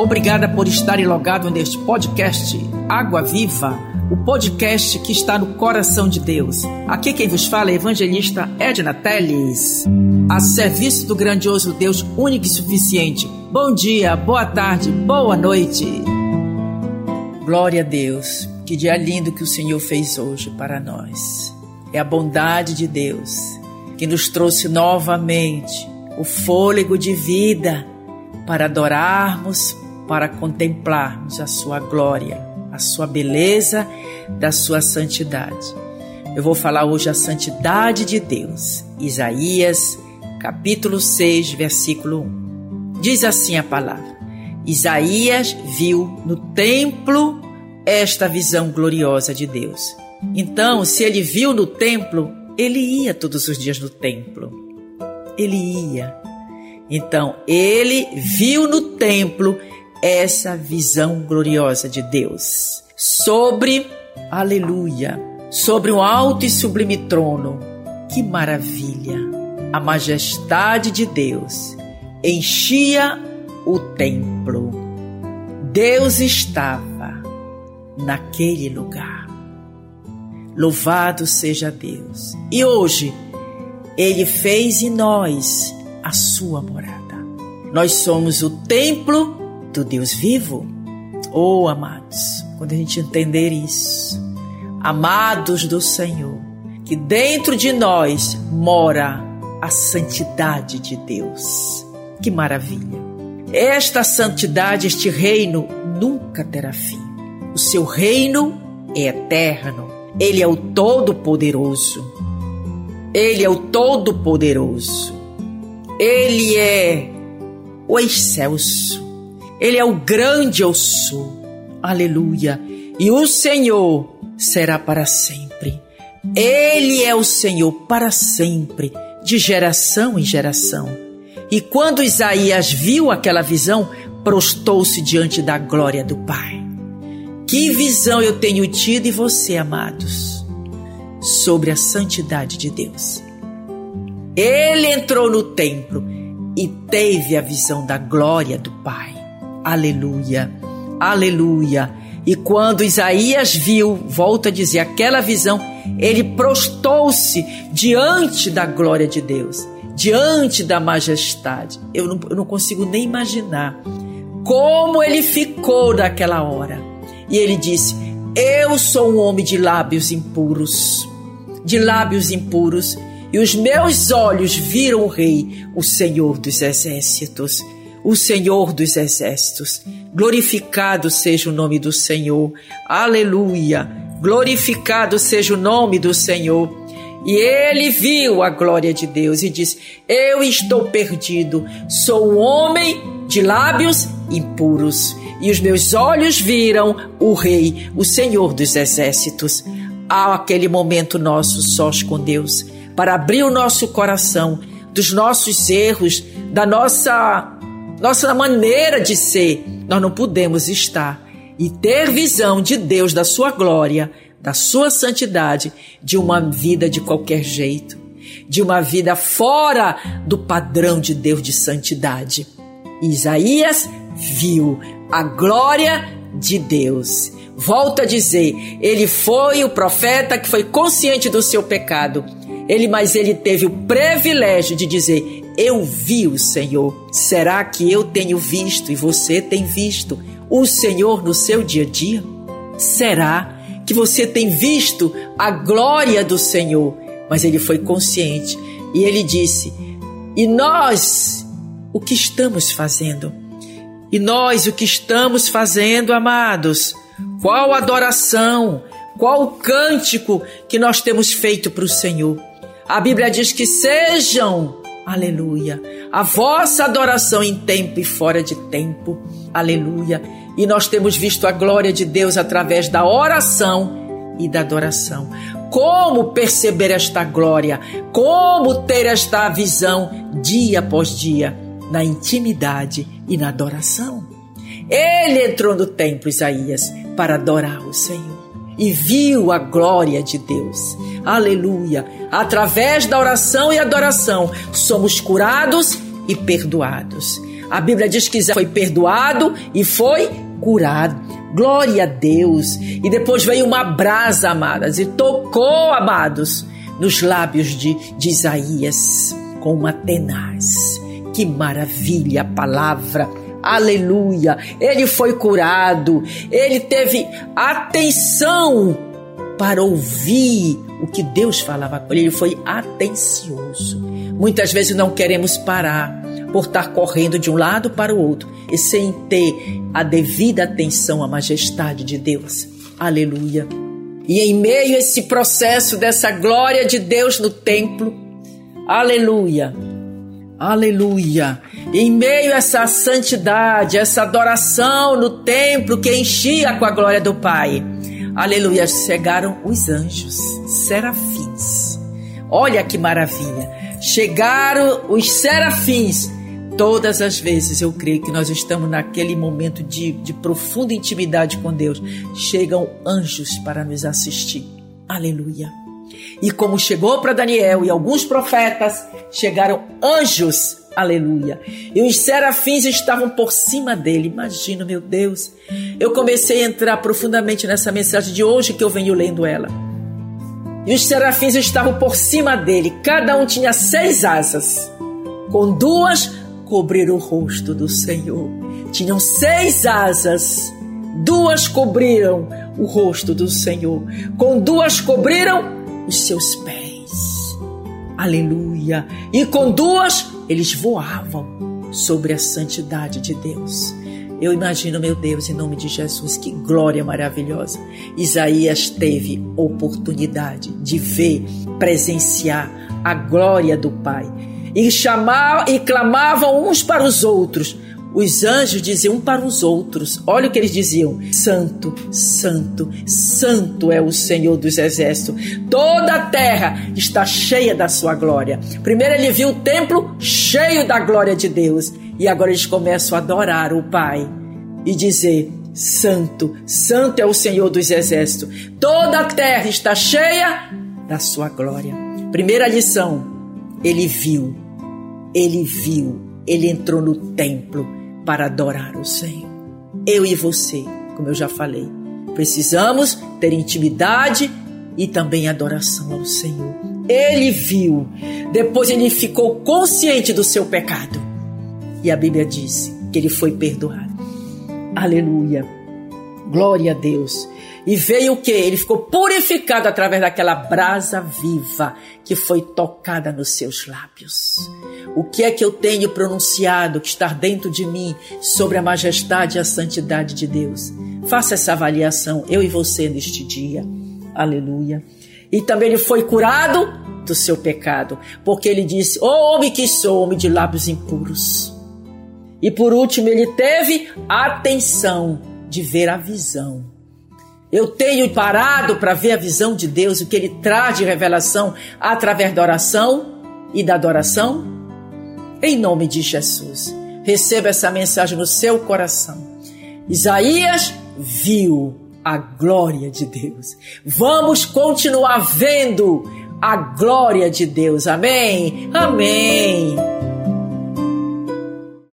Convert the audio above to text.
Obrigada por estarem logado neste podcast Água Viva, o podcast que está no coração de Deus. Aqui quem vos fala é a evangelista Edna Teles, a serviço do grandioso Deus único e suficiente. Bom dia, boa tarde, boa noite. Glória a Deus, que dia lindo que o Senhor fez hoje para nós. É a bondade de Deus que nos trouxe novamente o fôlego de vida para adorarmos, para contemplarmos a sua glória, a sua beleza, da sua santidade. Eu vou falar hoje a santidade de Deus. Isaías, capítulo 6, versículo 1. Diz assim a palavra: Isaías viu no templo esta visão gloriosa de Deus. Então, se ele viu no templo, ele ia todos os dias no templo. Ele ia. Então, ele viu no templo essa visão gloriosa de Deus sobre, aleluia, sobre um alto e sublime trono. Que maravilha! A majestade de Deus enchia o templo. Deus estava naquele lugar. Louvado seja Deus. E hoje, Ele fez em nós a sua morada. Nós somos o templo do Deus vivo? Oh, amados, quando a gente entender isso, amados do Senhor, que dentro de nós mora a santidade de Deus. Que maravilha! Esta santidade, este reino nunca terá fim. O seu reino é eterno. Ele é o Todo-Poderoso. Ele é o Todo-Poderoso. Ele é o excelso. Ele é o grande eu sou. Aleluia. E o Senhor será para sempre. Ele é o Senhor para sempre, de geração em geração. E quando Isaías viu aquela visão, prostou-se diante da glória do Pai. Que visão eu tenho tido e você, amados, sobre a santidade de Deus. Ele entrou no templo e teve a visão da glória do Pai. Aleluia, aleluia. E quando Isaías viu, volta a dizer, aquela visão, ele prostou-se diante da glória de Deus, diante da majestade. Eu não, eu não consigo nem imaginar como ele ficou naquela hora. E ele disse: Eu sou um homem de lábios impuros, de lábios impuros, e os meus olhos viram o Rei, o Senhor dos Exércitos o Senhor dos Exércitos. Glorificado seja o nome do Senhor. Aleluia. Glorificado seja o nome do Senhor. E ele viu a glória de Deus e disse: Eu estou perdido, sou um homem de lábios impuros, e os meus olhos viram o Rei, o Senhor dos Exércitos. Há aquele momento nosso sós com Deus, para abrir o nosso coração dos nossos erros, da nossa nossa maneira de ser, nós não podemos estar e ter visão de Deus, da sua glória, da sua santidade, de uma vida de qualquer jeito, de uma vida fora do padrão de Deus de santidade. Isaías viu a glória de Deus. Volto a dizer, ele foi o profeta que foi consciente do seu pecado. Ele, mas ele teve o privilégio de dizer: eu vi o Senhor. Será que eu tenho visto e você tem visto o Senhor no seu dia a dia? Será que você tem visto a glória do Senhor? Mas ele foi consciente e ele disse: E nós, o que estamos fazendo? E nós, o que estamos fazendo, amados? Qual adoração? Qual cântico que nós temos feito para o Senhor? A Bíblia diz que sejam Aleluia. A vossa adoração em tempo e fora de tempo. Aleluia. E nós temos visto a glória de Deus através da oração e da adoração. Como perceber esta glória? Como ter esta visão dia após dia na intimidade e na adoração? Ele entrou no templo, Isaías, para adorar o Senhor e viu a glória de Deus. Aleluia! Através da oração e adoração, somos curados e perdoados. A Bíblia diz que Isaías foi perdoado e foi curado. Glória a Deus. E depois veio uma brasa, amadas, e tocou, amados, nos lábios de, de Isaías com uma tenaz. Que maravilha a palavra. Aleluia. Ele foi curado. Ele teve atenção para ouvir o que Deus falava com ele. Ele foi atencioso. Muitas vezes não queremos parar por estar correndo de um lado para o outro e sem ter a devida atenção à majestade de Deus. Aleluia. E em meio a esse processo dessa glória de Deus no templo, aleluia, aleluia, em meio a essa santidade, essa adoração no templo que enchia com a glória do Pai, aleluia, chegaram os anjos, serafins. Olha que maravilha! Chegaram os serafins Todas as vezes eu creio que nós estamos naquele momento de, de profunda intimidade com Deus. Chegam anjos para nos assistir. Aleluia. E como chegou para Daniel e alguns profetas, chegaram anjos. Aleluia. E os serafins estavam por cima dele. Imagina, meu Deus. Eu comecei a entrar profundamente nessa mensagem de hoje que eu venho lendo ela. E os serafins estavam por cima dele. Cada um tinha seis asas. Com duas cobrir o rosto do Senhor. Tinham seis asas, duas cobriram o rosto do Senhor, com duas cobriram os seus pés. Aleluia! E com duas eles voavam sobre a santidade de Deus. Eu imagino, meu Deus, em nome de Jesus, que glória maravilhosa. Isaías teve oportunidade de ver, presenciar a glória do Pai e chamavam e clamavam uns para os outros. Os anjos diziam um para os outros. Olha o que eles diziam: Santo, Santo, Santo é o Senhor dos Exércitos. Toda a terra está cheia da sua glória. Primeiro ele viu o templo cheio da glória de Deus. E agora eles começam a adorar o Pai e dizer: Santo, Santo é o Senhor dos Exércitos. Toda a terra está cheia da sua glória. Primeira lição: ele viu ele viu, ele entrou no templo para adorar o Senhor. Eu e você, como eu já falei, precisamos ter intimidade e também adoração ao Senhor. Ele viu, depois ele ficou consciente do seu pecado. E a Bíblia diz que ele foi perdoado. Aleluia. Glória a Deus. E veio o que? Ele ficou purificado através daquela brasa viva que foi tocada nos seus lábios. O que é que eu tenho pronunciado que está dentro de mim sobre a majestade e a santidade de Deus? Faça essa avaliação, eu e você, neste dia. Aleluia. E também ele foi curado do seu pecado, porque ele disse: Ô oh, homem que sou, homem de lábios impuros. E por último, ele teve atenção de ver a visão. Eu tenho parado para ver a visão de Deus, o que ele traz de revelação através da oração e da adoração? Em nome de Jesus, receba essa mensagem no seu coração. Isaías viu a glória de Deus. Vamos continuar vendo a glória de Deus. Amém? Amém.